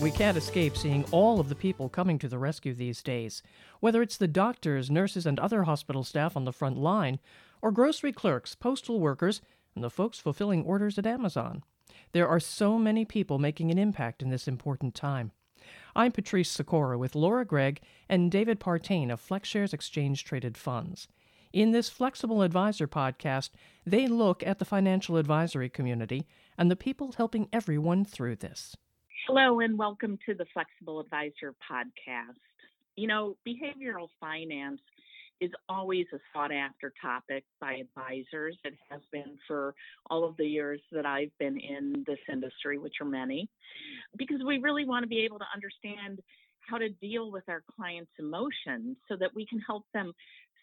We can't escape seeing all of the people coming to the rescue these days, whether it's the doctors, nurses, and other hospital staff on the front line, or grocery clerks, postal workers, and the folks fulfilling orders at Amazon. There are so many people making an impact in this important time. I'm Patrice Sikora with Laura Gregg and David Partain of FlexShares Exchange Traded Funds. In this Flexible Advisor podcast, they look at the financial advisory community and the people helping everyone through this. Hello, and welcome to the Flexible Advisor podcast. You know, behavioral finance is always a sought after topic by advisors. It has been for all of the years that I've been in this industry, which are many, because we really want to be able to understand how to deal with our clients' emotions so that we can help them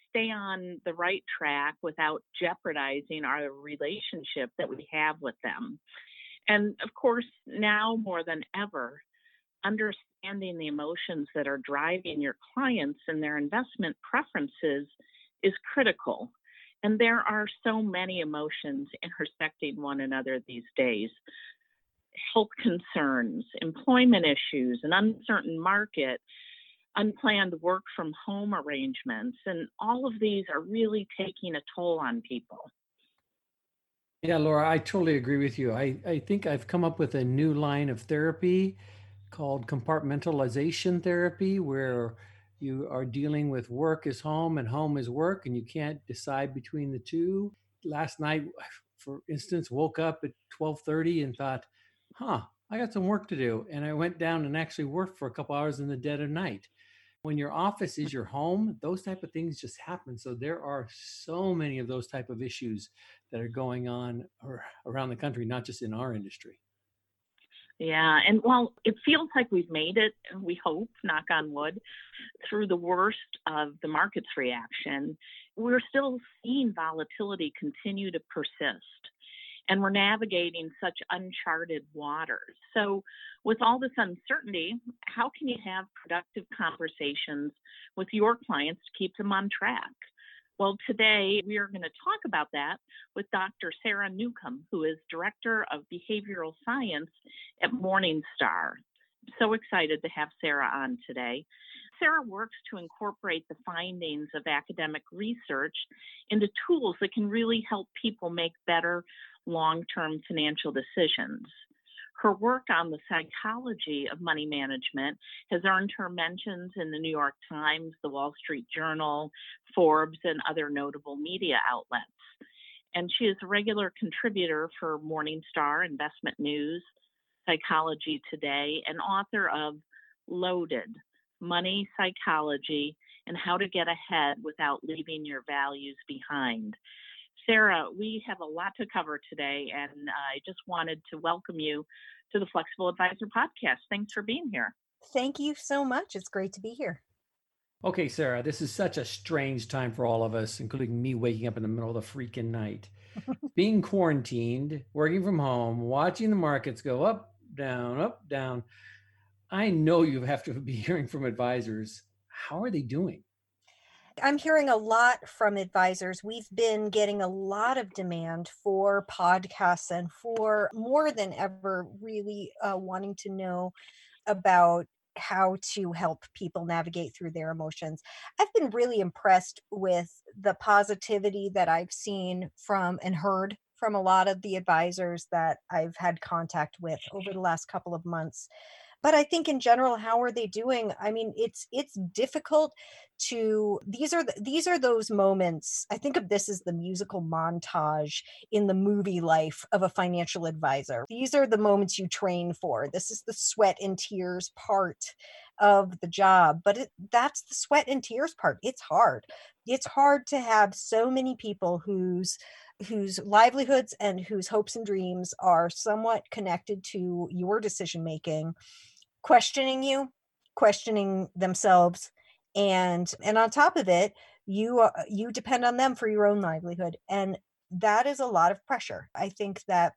stay on the right track without jeopardizing our relationship that we have with them. And of course, now more than ever, understanding the emotions that are driving your clients and their investment preferences is critical. And there are so many emotions intersecting one another these days health concerns, employment issues, an uncertain market, unplanned work from home arrangements, and all of these are really taking a toll on people. Yeah, Laura, I totally agree with you. I, I think I've come up with a new line of therapy called compartmentalization therapy, where you are dealing with work is home and home is work, and you can't decide between the two. Last night, for instance, woke up at 12:30 and thought, "Huh, I got some work to do," and I went down and actually worked for a couple hours in the dead of night. When your office is your home, those type of things just happen. So there are so many of those type of issues that are going on around the country, not just in our industry. Yeah, and while it feels like we've made it, we hope, knock on wood, through the worst of the market's reaction, we're still seeing volatility continue to persist. And we're navigating such uncharted waters. So, with all this uncertainty, how can you have productive conversations with your clients to keep them on track? Well, today we are going to talk about that with Dr. Sarah Newcomb, who is Director of Behavioral Science at Morningstar. So excited to have Sarah on today. Sarah works to incorporate the findings of academic research into tools that can really help people make better long term financial decisions. Her work on the psychology of money management has earned her mentions in the New York Times, the Wall Street Journal, Forbes, and other notable media outlets. And she is a regular contributor for Morningstar Investment News, Psychology Today, and author of Loaded Money Psychology and How to Get Ahead Without Leaving Your Values Behind. Sarah, we have a lot to cover today, and I just wanted to welcome you to the Flexible Advisor podcast. Thanks for being here. Thank you so much. It's great to be here. Okay, Sarah, this is such a strange time for all of us, including me waking up in the middle of the freaking night. Being quarantined, working from home, watching the markets go up, down, up, down. I know you have to be hearing from advisors. How are they doing? I'm hearing a lot from advisors. We've been getting a lot of demand for podcasts and for more than ever, really uh, wanting to know about how to help people navigate through their emotions. I've been really impressed with the positivity that I've seen from and heard from a lot of the advisors that I've had contact with over the last couple of months but i think in general how are they doing? I mean it's it's difficult to these are the, these are those moments i think of this as the musical montage in the movie life of a financial advisor. These are the moments you train for. This is the sweat and tears part of the job but it, that's the sweat and tears part. It's hard. It's hard to have so many people whose whose livelihoods and whose hopes and dreams are somewhat connected to your decision making questioning you, questioning themselves, and and on top of it, you uh, you depend on them for your own livelihood and that is a lot of pressure. I think that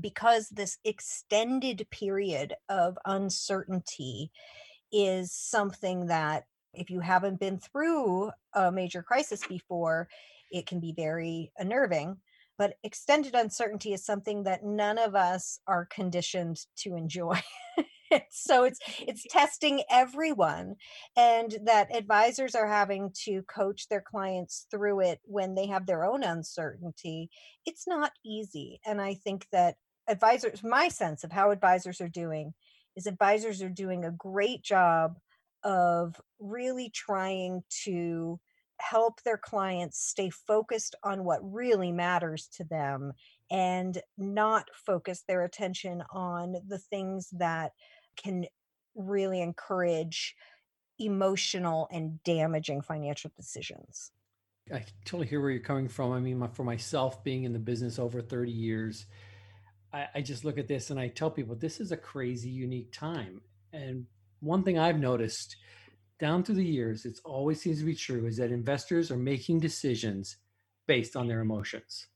because this extended period of uncertainty is something that if you haven't been through a major crisis before it can be very unnerving but extended uncertainty is something that none of us are conditioned to enjoy. So it's it's testing everyone and that advisors are having to coach their clients through it when they have their own uncertainty it's not easy and i think that advisors my sense of how advisors are doing is advisors are doing a great job of really trying to help their clients stay focused on what really matters to them and not focus their attention on the things that can really encourage emotional and damaging financial decisions. I totally hear where you're coming from. I mean, for myself, being in the business over 30 years, I, I just look at this and I tell people this is a crazy, unique time. And one thing I've noticed down through the years, it always seems to be true, is that investors are making decisions based on their emotions.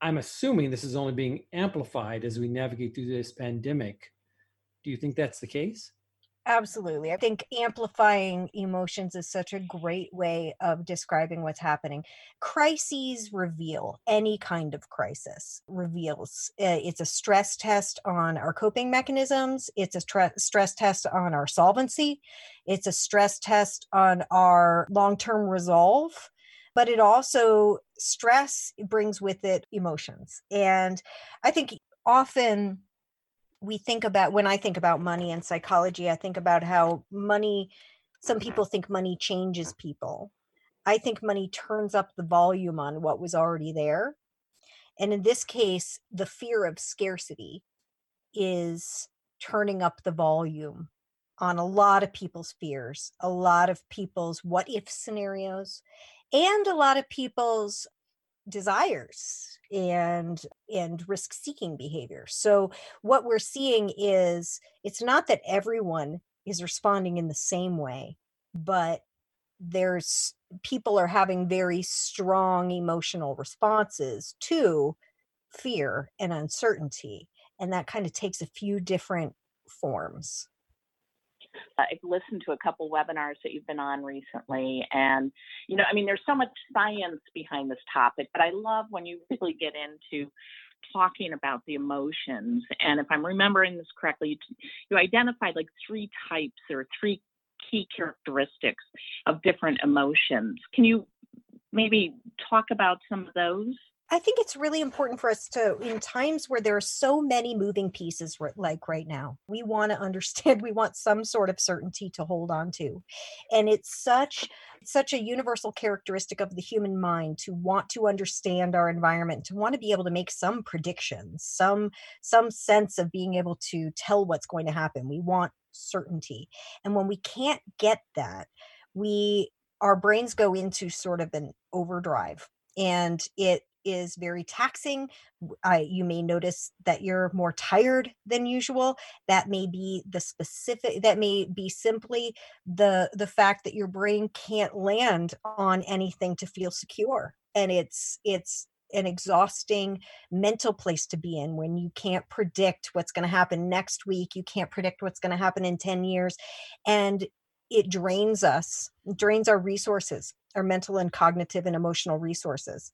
I'm assuming this is only being amplified as we navigate through this pandemic. Do you think that's the case? Absolutely. I think amplifying emotions is such a great way of describing what's happening. Crises reveal any kind of crisis, reveals uh, it's a stress test on our coping mechanisms, it's a stre- stress test on our solvency, it's a stress test on our long term resolve. But it also, stress brings with it emotions. And I think often we think about when I think about money and psychology, I think about how money, some people think money changes people. I think money turns up the volume on what was already there. And in this case, the fear of scarcity is turning up the volume on a lot of people's fears, a lot of people's what if scenarios, and a lot of people's desires and and risk seeking behavior. So what we're seeing is it's not that everyone is responding in the same way but there's people are having very strong emotional responses to fear and uncertainty and that kind of takes a few different forms I've listened to a couple webinars that you've been on recently, and you know, I mean, there's so much science behind this topic, but I love when you really get into talking about the emotions. And if I'm remembering this correctly, you, you identified like three types or three key characteristics of different emotions. Can you maybe talk about some of those? I think it's really important for us to, in times where there are so many moving pieces, like right now, we want to understand, we want some sort of certainty to hold on to. And it's such, such a universal characteristic of the human mind to want to understand our environment, to want to be able to make some predictions, some, some sense of being able to tell what's going to happen. We want certainty. And when we can't get that, we, our brains go into sort of an overdrive and it is very taxing. Uh, you may notice that you're more tired than usual. That may be the specific. That may be simply the the fact that your brain can't land on anything to feel secure, and it's it's an exhausting mental place to be in when you can't predict what's going to happen next week you can't predict what's going to happen in 10 years and it drains us drains our resources our mental and cognitive and emotional resources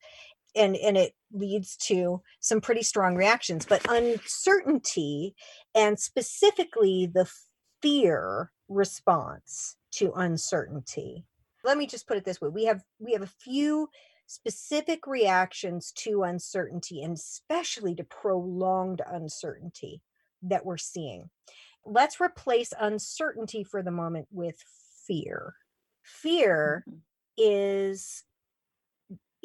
and and it leads to some pretty strong reactions but uncertainty and specifically the fear response to uncertainty. Let me just put it this way we have we have a few specific reactions to uncertainty and especially to prolonged uncertainty that we're seeing. Let's replace uncertainty for the moment with fear. Fear mm-hmm. is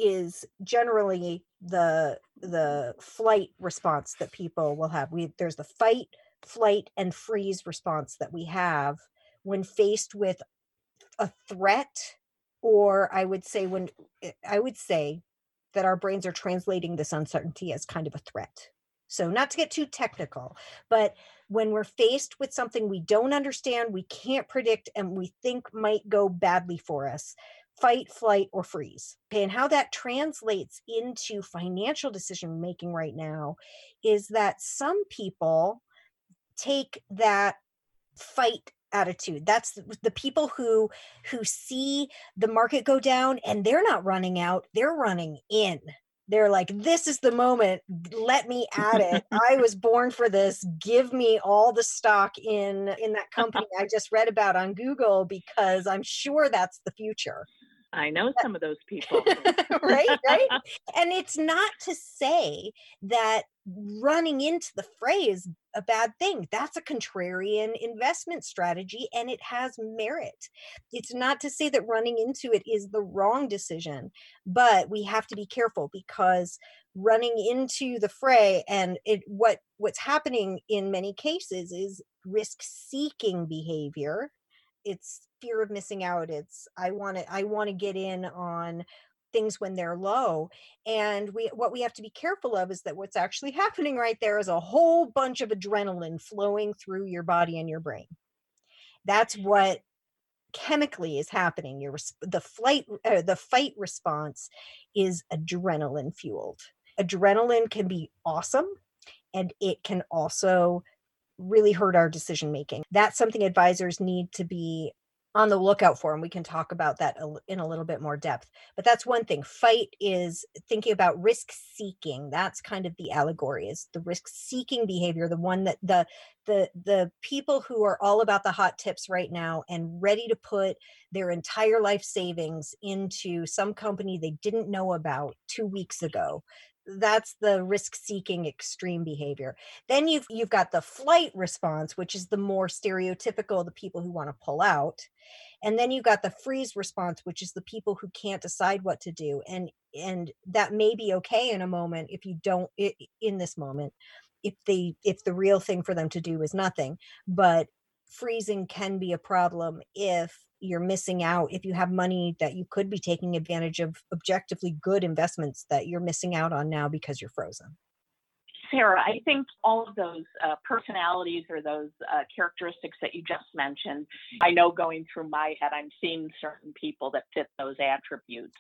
is generally the the flight response that people will have. We there's the fight flight and freeze response that we have when faced with a threat or i would say when eh, i would say that our brains are translating this uncertainty as kind of a threat. So not to get too technical but when we're faced with something we don't understand we can't predict and we think might go badly for us fight, flight, or freeze. Okay, and how that translates into financial decision making right now is that some people take that fight attitude. That's the, the, people who who see the market go down and they're not running out they're running in. They're like this is the moment. Let me at it. I was born for this. Give me all the stock in in that company i just read about on google because i'm sure that's the future I know some of those people. right, right. And it's not to say that running into the fray is a bad thing. That's a contrarian investment strategy and it has merit. It's not to say that running into it is the wrong decision, but we have to be careful because running into the fray and it what what's happening in many cases is risk seeking behavior it's fear of missing out it's i want to i want to get in on things when they're low and we what we have to be careful of is that what's actually happening right there is a whole bunch of adrenaline flowing through your body and your brain. That's what chemically is happening your the flight uh, the fight response is adrenaline fueled. Adrenaline can be awesome and it can also really hurt our decision making. That's something advisors need to be on the lookout for and we can talk about that in a little bit more depth. But that's one thing. Fight is thinking about risk seeking. That's kind of the allegory is the risk seeking behavior the one that the the the people who are all about the hot tips right now and ready to put their entire life savings into some company they didn't know about 2 weeks ago that's the risk seeking extreme behavior. Then you've you've got the flight response which is the more stereotypical the people who want to pull out. And then you've got the freeze response which is the people who can't decide what to do. And and that may be okay in a moment if you don't in this moment if they if the real thing for them to do is nothing. But freezing can be a problem if you're missing out if you have money that you could be taking advantage of objectively good investments that you're missing out on now because you're frozen Sarah, I think all of those uh, personalities or those uh, characteristics that you just mentioned, I know going through my head, I'm seeing certain people that fit those attributes.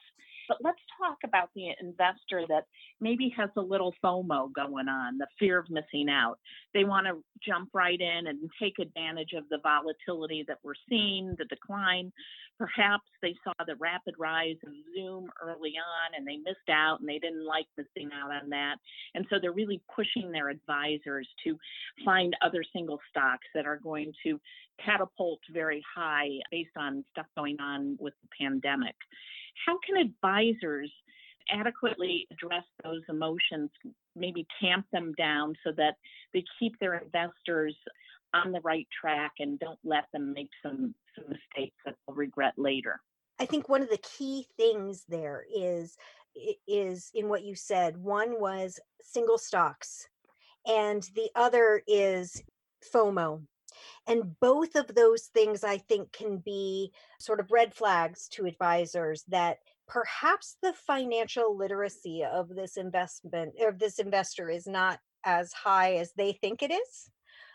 But let's talk about the investor that maybe has a little FOMO going on, the fear of missing out. They want to jump right in and take advantage of the volatility that we're seeing, the decline. Perhaps they saw the rapid rise of Zoom early on and they missed out and they didn't like missing out on that. And so they're really pushing their advisors to find other single stocks that are going to catapult very high based on stuff going on with the pandemic. How can advisors adequately address those emotions, maybe tamp them down so that they keep their investors on the right track and don't let them make some, some mistakes that they'll regret later? I think one of the key things there is is in what you said. One was single stocks, and the other is FOMO, and both of those things, I think, can be sort of red flags to advisors that perhaps the financial literacy of this investment of this investor is not as high as they think it is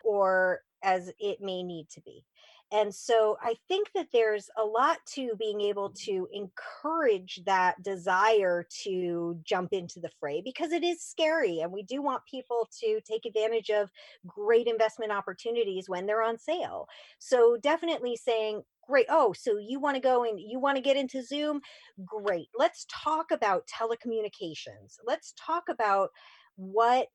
or as it may need to be. And so I think that there's a lot to being able to encourage that desire to jump into the fray because it is scary. And we do want people to take advantage of great investment opportunities when they're on sale. So definitely saying, great. Oh, so you want to go and you want to get into Zoom? Great. Let's talk about telecommunications. Let's talk about what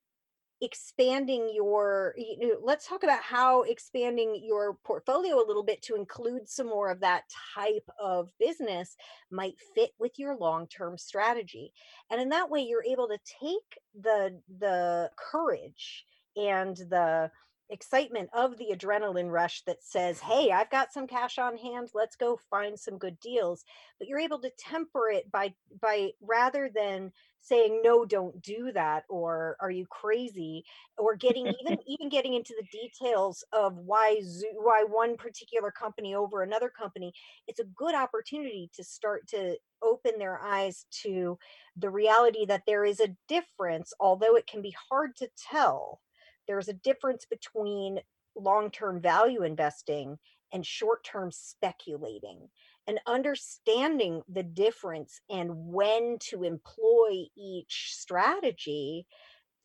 expanding your you know, let's talk about how expanding your portfolio a little bit to include some more of that type of business might fit with your long-term strategy. And in that way you're able to take the the courage and the excitement of the adrenaline rush that says, Hey, I've got some cash on hand. Let's go find some good deals. But you're able to temper it by, by rather than saying, no, don't do that. Or are you crazy? Or getting even, even getting into the details of why, why one particular company over another company. It's a good opportunity to start to open their eyes to the reality that there is a difference, although it can be hard to tell there's a difference between long term value investing and short term speculating and understanding the difference and when to employ each strategy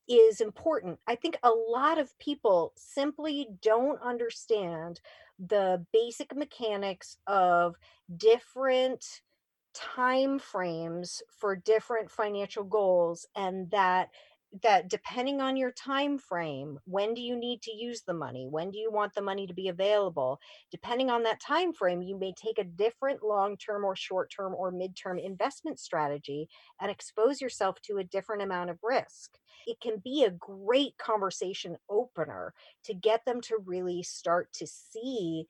is important. I think a lot of people simply don't understand the basic mechanics of different time frames for different financial goals and that that depending on your time frame when do you need to use the money? When do you want the money to be available? Depending on that time frame you may take a different long term or short term or midterm investment strategy and expose yourself to a different amount of risk. It can be a great conversation opener to get them to really start to see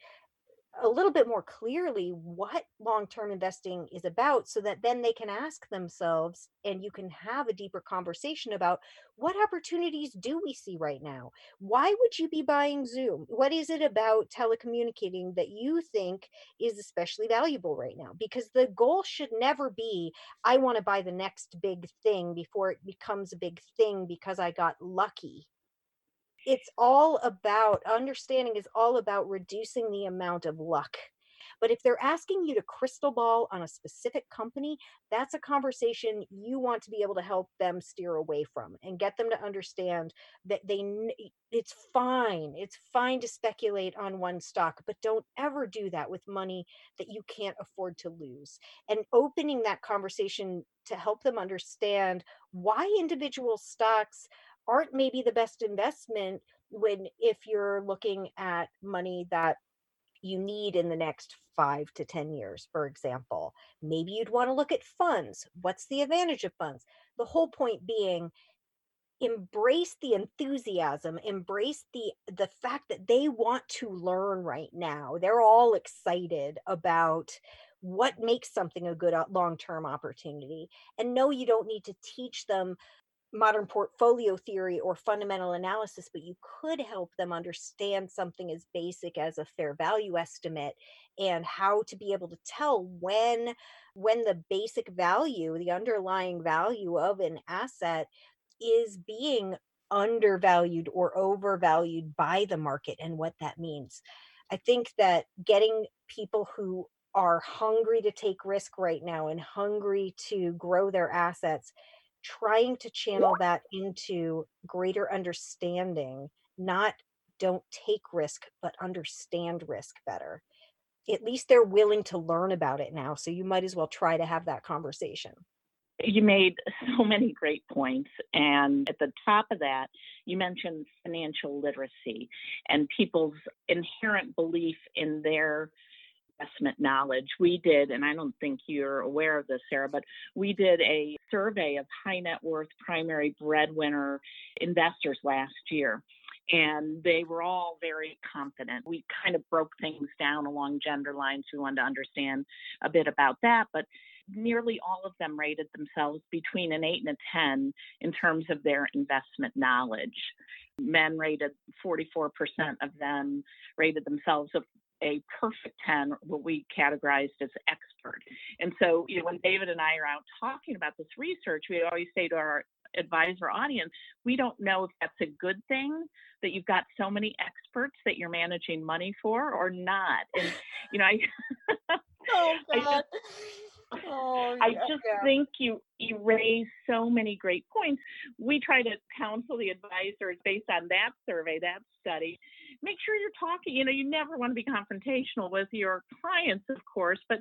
a little bit more clearly what long-term investing is about so that then they can ask themselves and you can have a deeper conversation about what opportunities do we see right now? Why would you be buying zoom? What is it about telecommunicating that you think is especially valuable right now? Because the goal should never be i want to buy the next big thing before it becomes a big thing because i got lucky it's all about understanding is all about reducing the amount of luck but if they're asking you to crystal ball on a specific company, that's a conversation you want to be able to help them steer away from and get them to understand that they it's fine. It's fine to speculate on one stock, but don't ever do that with money that you can't afford to lose. And opening that conversation to help them understand why individual stocks aren't maybe the best investment when if you're looking at money that you need in the next five to 10 years, for example. Maybe you'd want to look at funds. What's the advantage of funds? The whole point being embrace the enthusiasm embrace the the fact that they want to learn right now they're all excited about what makes something a good uh, long-term opportunity and no you don't need to teach them modern portfolio theory or fundamental analysis, but you could help them understand something as basic as a fair value estimate and how to be able to tell when when the basic value, the underlying value of an asset is being undervalued or overvalued by the market and what that means. I think that getting people who are hungry to take risk right now and hungry to grow their assets trying to channel that into greater understanding, not don't take risk, but understand risk better. At least they're willing to learn about it now. So you might as well try to have that conversation. You made so many great points. And at the top of that, you mentioned financial literacy and people's inherent belief in their investment knowledge. We did, and I don't think you're aware of this, Sarah, but we did a survey of high net worth primary breadwinner investors last year. And they were all very confident. We kind of broke things down along gender lines. We wanted to understand a bit about that. But nearly all of them rated themselves between an 8 and a 10 in terms of their investment knowledge. Men rated 44% of them rated themselves a perfect 10, what we categorized as expert. And so, you know, when David and I are out talking about this research, we always say to our advisor audience, we don't know if that's a good thing that you've got so many experts that you're managing money for or not. And, you know, I, oh, God. I just, Oh, I just yeah. think you you raise so many great points. We try to counsel the advisors based on that survey, that study. Make sure you're talking. You know, you never want to be confrontational with your clients, of course, but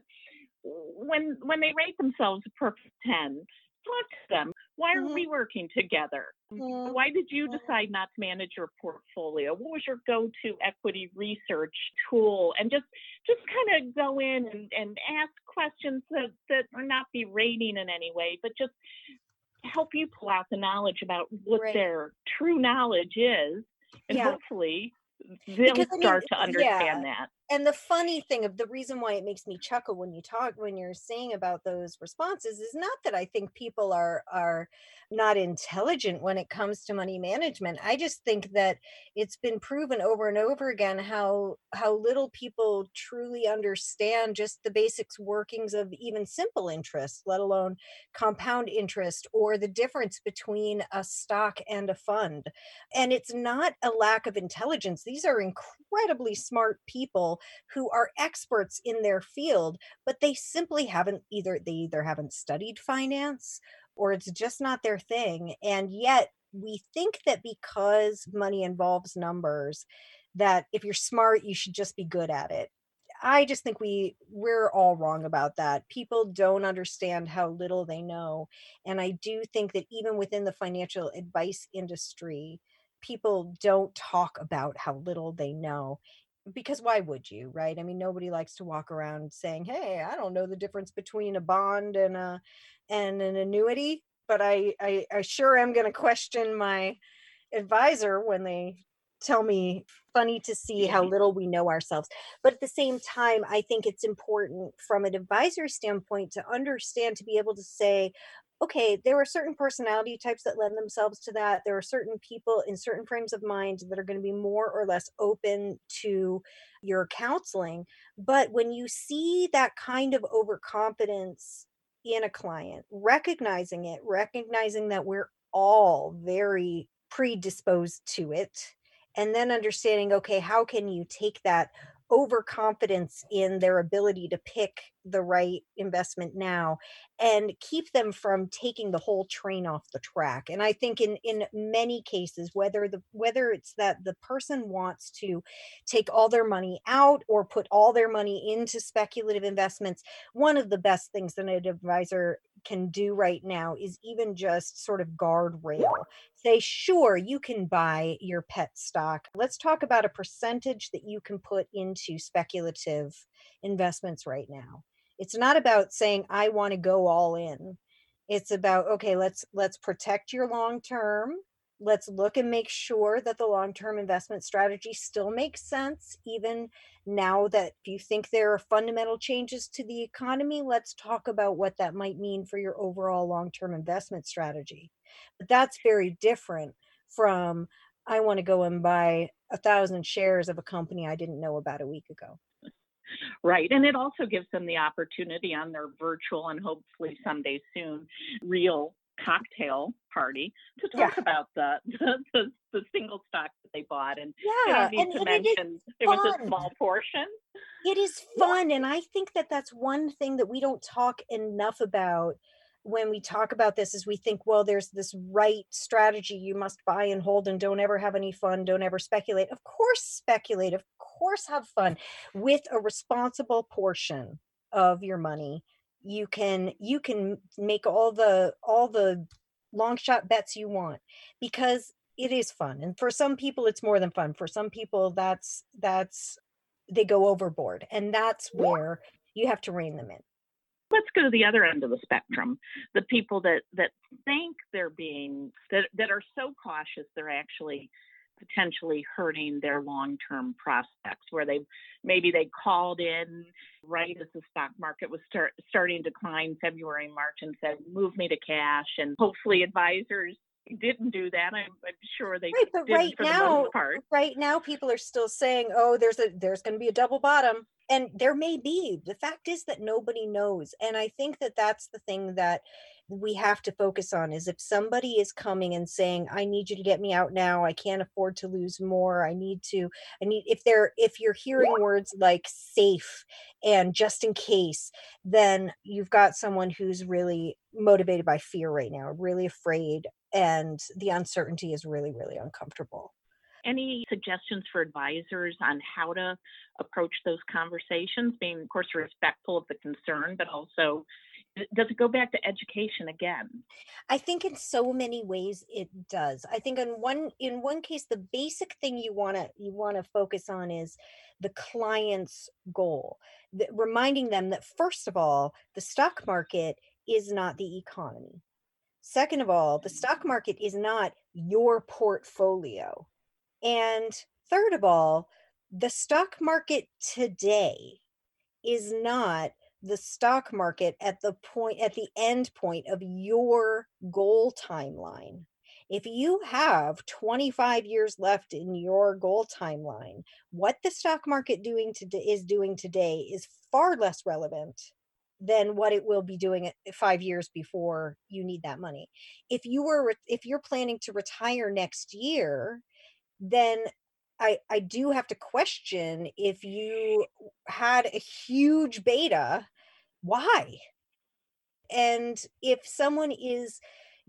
when when they rate themselves a perfect ten, talk to them. Why are Mhm. we working together? Mhm. Why did you Mhm. decide not to manage your portfolio? What was your go-to equity research tool? And just just kind of go in and, and ask questions that, that are not berating in any way, but just help you pull out the knowledge about what Right. their true knowledge is. And Yeah. hopefully they'll Because, I mean, start to yeah. understand that. And the funny thing of the reason why it makes me chuckle when you talk when you're saying about those responses is not that I think people are are not intelligent when it comes to money management. I just think that it's been proven over and over again how how little people truly understand just the basics workings of even simple interest, let alone compound interest or the difference between a stock and a fund. And it's not a lack of intelligence. These are incredibly smart people who are experts in their field, but they simply haven't either, they either haven't studied finance or it's just not their thing. And yet we think that because money involves numbers, that if you're smart, you should just be good at it. I just think we we're all wrong about that. People don't understand how little they know. And I do think that even within the financial advice industry, people don't talk about how little they know because why would you right? I mean nobody likes to walk around saying hey i don't know the difference between a bond and a and an annuity but i i, I sure am going to question my advisor when they tell me funny to see how mm-hmm. little we know ourselves. But at the same time i think it's important from an advisory standpoint to understand to be able to say okay, there are certain personality types that lend themselves to that. There are certain people in certain frames of mind that are going to be more or less open to your counseling. But when you see that kind of overconfidence in a client, recognizing it, recognizing that we're all very predisposed to it, and then understanding, okay, how can you take that overconfidence in their ability to pick the right investment now and keep them from taking the whole train off the track and i think in in many cases whether the whether it's that the person wants to take all their money out or put all their money into speculative investments one of the best things that an advisor can do right now is even just sort of guardrail say, sure, you can buy your pet stock. Let's talk about a percentage that you can put into speculative investments right now. It's not about saying, I want to go all in. It's about, okay, let's let's protect your long term let's look and make sure that the long-term investment strategy still makes sense even now that you think there are fundamental changes to the economy let's talk about what that might mean for your overall long-term investment strategy but that's very different from i want to go and buy a thousand shares of a company i didn't know about a week ago Right. And it also gives them the opportunity on their virtual and hopefully someday soon real cocktail party to talk yeah. about the, the, the the single stock that they bought and yeah and, to mention there was a small portion it is fun yeah. and i think that that's one thing that we don't talk enough about when we talk about this is we think well there's this right strategy you must buy and hold and don't ever have any fun don't ever speculate of course speculate of course have fun with a responsible portion of your money you can you can make all the all the long shot bets you want because it is fun and for some people it's more than fun for some people that's that's they go overboard and that's where you have to rein them in. Let's go to the other end of the spectrum the people that that think they're being that that are so cautious they're actually potentially hurting their long-term prospects where they maybe they called in right as the stock market was start, starting to climb february march and said move me to cash. And hopefully advisors didn't do that. I'm, I'm sure they right, but right now right now people are still saying oh there's a there's going to be a double bottom. And there may be. The fact is that nobody knows. And i think that that's the thing that we have to focus on is if somebody is coming and saying i need you to get me out now i can't afford to lose more i need to i need if they're if you're hearing words like safe and just in case then you've got someone who's really motivated by fear right now really afraid and the uncertainty is really really uncomfortable. Any suggestions for advisors on how to approach those conversations being of course respectful of the concern but also does it go back to education again? I think in so many ways it does. I think in one in one case the basic thing you want to you want to focus on is the client's goal the, reminding them that first of all the stock market is not the economy. Second of all the stock mm. market is not your portfolio. And third of all the stock market today is not the stock market at the point at the end point of your goal timeline. If you have 25 years left in your goal timeline what the stock market doing today is doing today is far less relevant than what it will be doing eh, five years before you need that money. If you were if you're planning to retire next year then I, I do have to question if you had a huge beta, why? And if someone is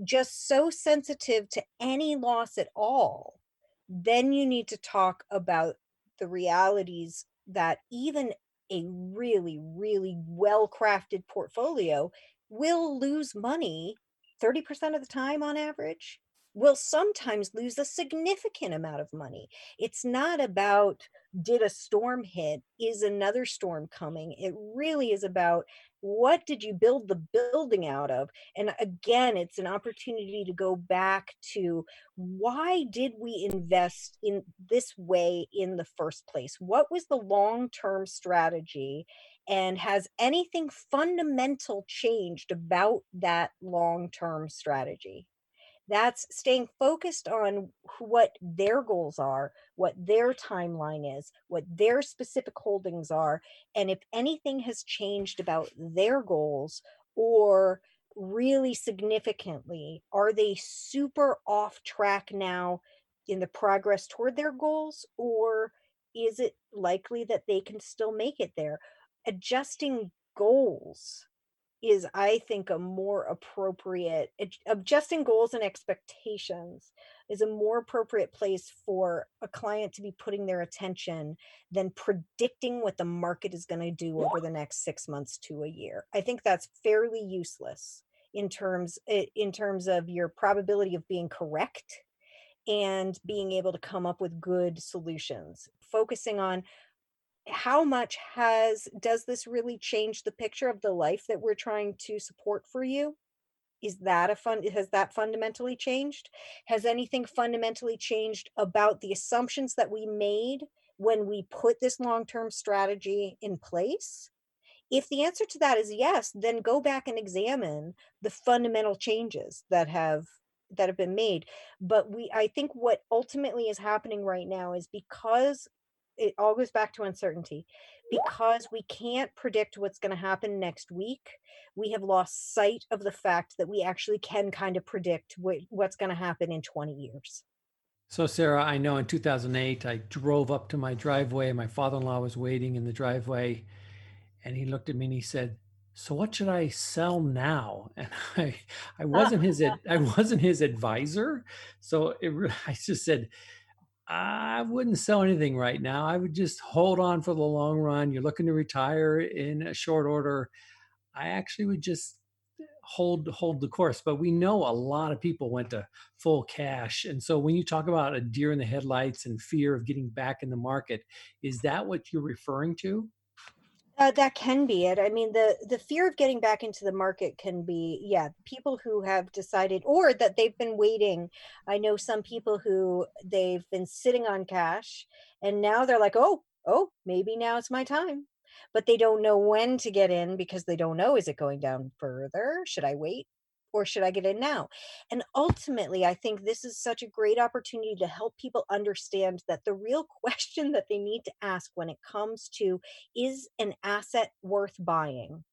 just so sensitive to any loss at all, then you need to talk about the realities that even a really, really well crafted portfolio will lose money 30% of the time on average will sometimes lose a significant amount of money. It's not about did a storm hit? Is another storm coming? It really is about what did you build the building out of? And again, it's an opportunity to go back to why did we invest in this way in the first place? What was the long term strategy? And has anything fundamental changed about that long term strategy? That's staying focused on what their goals are, what their timeline is, what their specific holdings are, and if anything has changed about their goals or really significantly, are they super off track now in the progress toward their goals, or is it likely that they can still make it there? Adjusting goals is i think a more appropriate adjusting goals and expectations is a more appropriate place for a client to be putting their attention than predicting what the market is going to do over the next 6 months to a year. I think that's fairly useless in terms eh, in terms of your probability of being correct and being able to come up with good solutions. Focusing on how much has does this really change the picture of the life that we're trying to support for you? Is that a fun has that fundamentally changed? Has anything fundamentally changed about the assumptions that we made when we put this long-term strategy in place? If the answer to that is yes then go back and examine the fundamental changes that have that have been made. But we i think what ultimately is happening right now is because it all goes back to uncertainty. Because we can't predict what's going to happen next week we have lost sight of the fact that we actually can kind of predict wh- what's going to happen in 20 years. So sarah i know in 2008 i drove up to my driveway my father-in-law was waiting in the driveway and he looked at me and he said so what should i sell now? And i i wasn't his i wasn't his advisor. So it, i just said I wouldn't sell anything right now. I would just hold on for the long run. You're looking to retire in a short order. I actually would just hold hold the course. But we know a lot of people went to full cash. And so when you talk about a deer in the headlights and fear of getting back in the market, is that what you're referring to? Uh, that can be it. I mean, the the fear of getting back into the market can be, yeah, people who have decided or that they've been waiting. I know some people who they've been sitting on cash and now they're like, "Oh, oh, maybe now it's my time." But they don't know when to get in because they don't know is it going down further? Should I wait? Or should I get in now? And ultimately, I think this is such a great opportunity to help people understand that the real question that they need to ask when it comes to is an asset worth buying?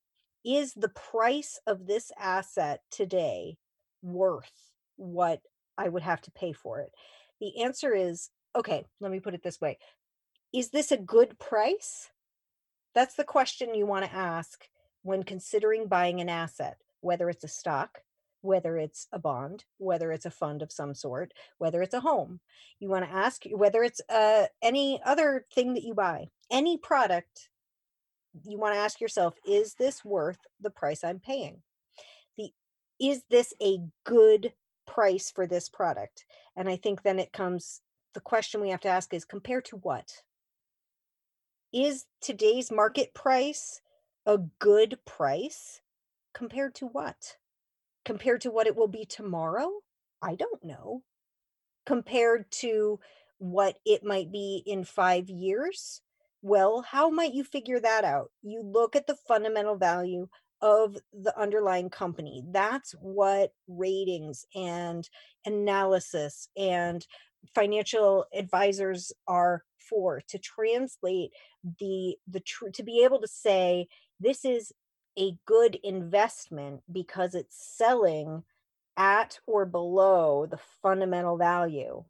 Is the price of this asset today worth what I would have to pay for it? The answer is okay, let me put it this way Is this a good price? That's the question you want to ask when considering buying an asset, whether it's a stock, whether it's a bond, whether it's a fund of some sort, whether it's a home. You want to ask whether it's uh, any other thing that you buy, any product. You want to ask yourself, is this worth the price I'm paying? The is this a good price for this product? And I think then it comes the question we have to ask is compared to what? Is today's market price a good price compared to what? Compared to what it will be tomorrow? I don't know. Compared to what it might be in five years? Well, how might you figure that out? You look at the fundamental value of the underlying company. That's what ratings and analysis and financial advisors are for to translate the the tr- to be able to say this is a good investment because it's selling at or below the fundamental value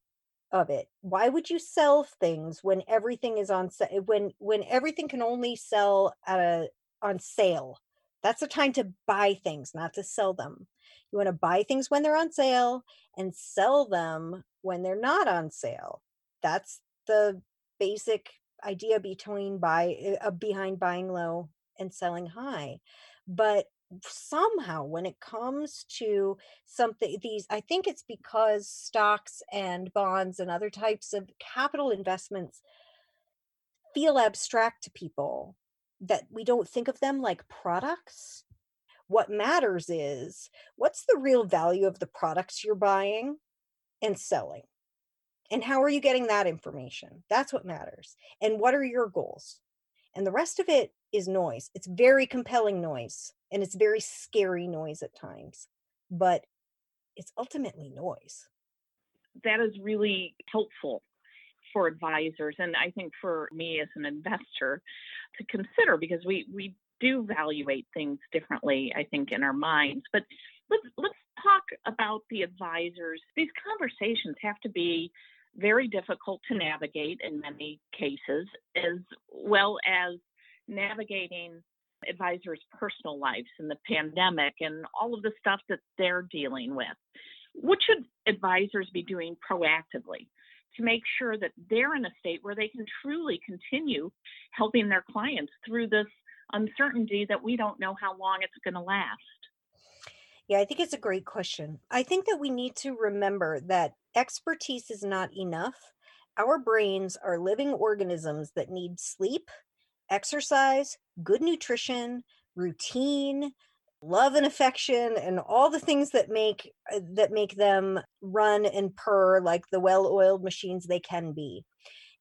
of it. Why would you sell things when everything is on when when everything can only sell at a on sale? That's the time to buy things, not to sell them. You want to buy things when they're on sale and sell them when they're not on sale. That's the basic idea between buy uh, behind buying low and selling high. But somehow when it comes to something these i think it's because stocks and bonds and other types of capital investments feel abstract to people that we don't think of them like products. What matters is what's the real value of the products you're buying and selling? And how are you getting that information? That's what matters. And what are your goals and the rest of it is noise. It's very compelling noise and it's very scary noise at times but it's ultimately noise. That is really helpful for advisors and i think for me as an investor to consider because we we do evaluate things differently i think in our minds but let's let's talk about the advisors. These conversations have to be very difficult to navigate in many cases as well as navigating advisors' personal lives in the pandemic and all of the stuff that they're dealing with. What should advisors be doing proactively to make sure that they're in a state where they can truly continue helping their clients through this uncertainty that we don't know how long it's going to last? Yeah, I think it's a great question. I think that we need to remember that expertise is not enough. Our brains are living organisms that need sleep, exercise, good nutrition, routine, love and affection and all the things that make uh, that make them run and purr like the well-oiled machines they can be.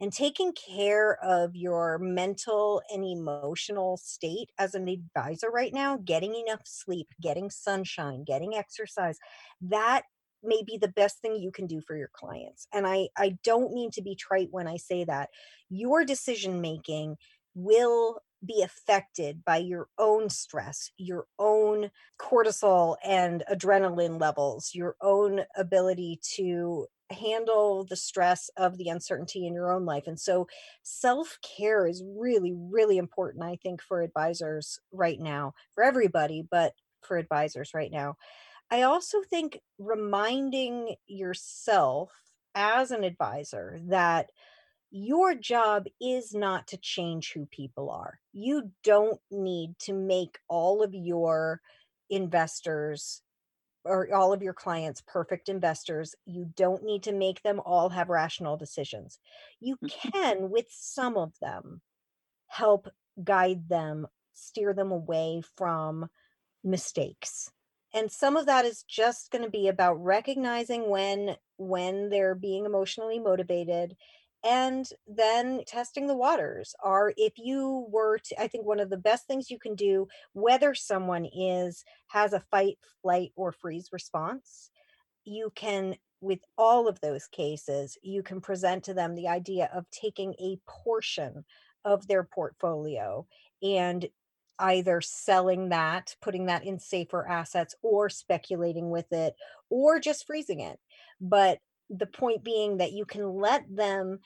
And taking care of your mental and emotional state as an advisor right now, getting enough sleep, getting sunshine, getting exercise, that may be the best thing you can do for your clients. And I I don't mean to be trite when I say that. Your decision making will be affected by your own stress, your own cortisol and adrenaline levels, your own ability to handle the stress of the uncertainty in your own life. And so self care is really, really important, I think, for advisors right now, for everybody, but for advisors right now. I also think reminding yourself as an advisor that your job is not to change who people are. You don't need to make all of your investors or all of your clients perfect investors. You don't need to make them all have rational decisions. You mm-hmm. can, with some of them, help guide them, steer them away from mistakes. And some of that is just going to be about recognizing when when they're being emotionally motivated and then testing the waters are if you were to i think one of the best things you can do whether someone is has a fight flight or freeze response you can with all of those cases you can present to them the idea of taking a portion of their portfolio and either selling that putting that in safer assets or speculating with it or just freezing it. But the point being that you can let them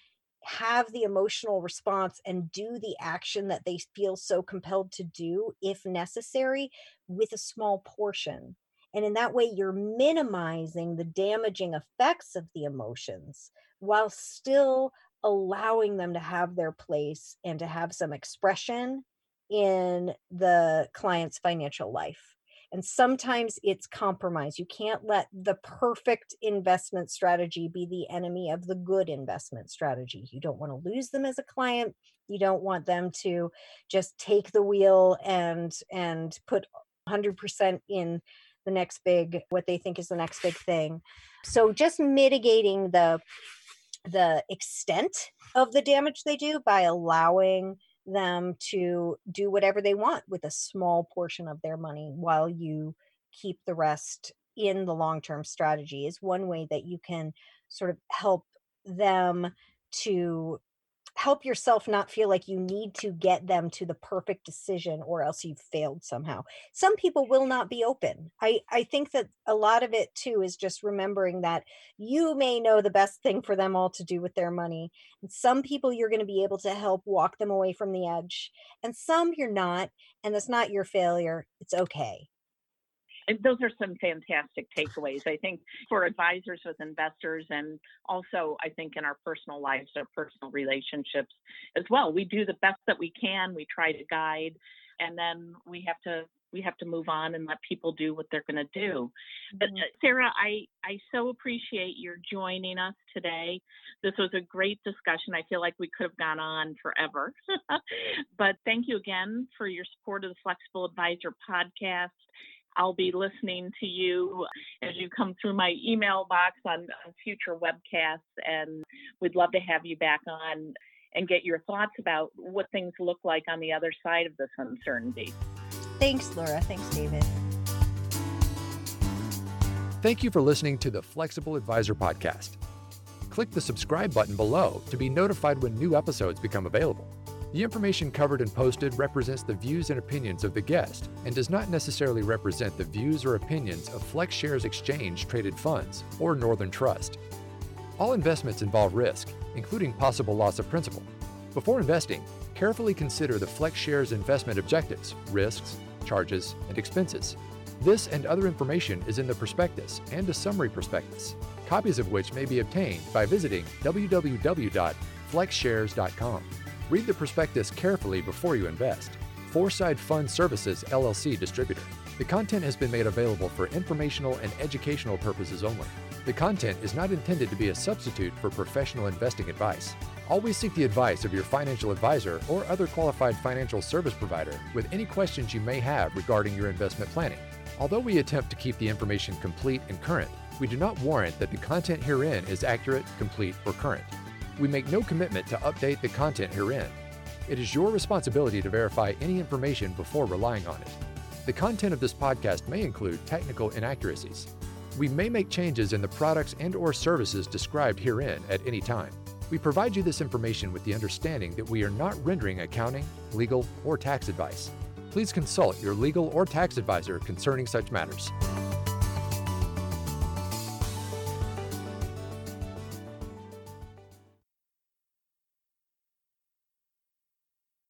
have the emotional response and do the action that they feel so compelled to do if necessary with a small portion. And in that way you're minimizing the damaging effects of the emotions while still allowing them to have their place and to have some expression in the client's financial life and sometimes it's compromise. You can't let the perfect investment strategy be the enemy of the good investment strategy. You don't want to lose them as a client. You don't want them to just take the wheel and and put 100% in the next big what they think is the next big thing. So just mitigating the the extent of the damage they do by allowing them to do whatever they want with a small portion of their money while you keep the rest in the long term strategy is one way that you can sort of help them to help yourself not feel like you need to get them to the perfect decision or else you've failed somehow. Some people will not be open. I, I think that a lot of it too is just remembering that you may know the best thing for them all to do with their money. And some people you're going to be able to help walk them away from the edge, and some you're not. And that's not your failure. It's okay those are some fantastic takeaways. I think for advisors with investors, and also I think in our personal lives, our personal relationships as well. We do the best that we can. We try to guide, and then we have to we have to move on and let people do what they're going to do. But mm-hmm. Sarah, I I so appreciate your joining us today. This was a great discussion. I feel like we could have gone on forever. but thank you again for your support of the Flexible Advisor podcast I'll be listening to you as you come through my email box on, on future webcasts, and we'd love to have you back on and get your thoughts about what things look like on the other side of this uncertainty. Thanks, Laura. Thanks, David. Thank you for listening to the Flexible Advisor Podcast. Click the subscribe button below to be notified when new episodes become available. The information covered and posted represents the views and opinions of the guest and does not necessarily represent the views or opinions of FlexShares Exchange traded funds or Northern Trust. All investments involve risk, including possible loss of principal. Before investing, carefully consider the FlexShares investment objectives, risks, charges, and expenses. This and other information is in the prospectus and a summary prospectus, copies of which may be obtained by visiting www.flexshares.com. Read the prospectus carefully before you invest. Foreside Fund Services LLC distributor. The content has been made available for informational and educational purposes only. The content is not intended to be a substitute for professional investing advice. Always seek the advice of your financial advisor or other qualified financial service provider with any questions you may have regarding your investment planning. Although we attempt to keep the information complete and current, we do not warrant that the content herein is accurate, complete, or current. We make no commitment to update the content herein. It is your responsibility to verify any information before relying on it. The content of this podcast may include technical inaccuracies. We may make changes in the products and or services described herein at any time. We provide you this information with the understanding that we are not rendering accounting, legal, or tax advice. Please consult your legal or tax advisor concerning such matters.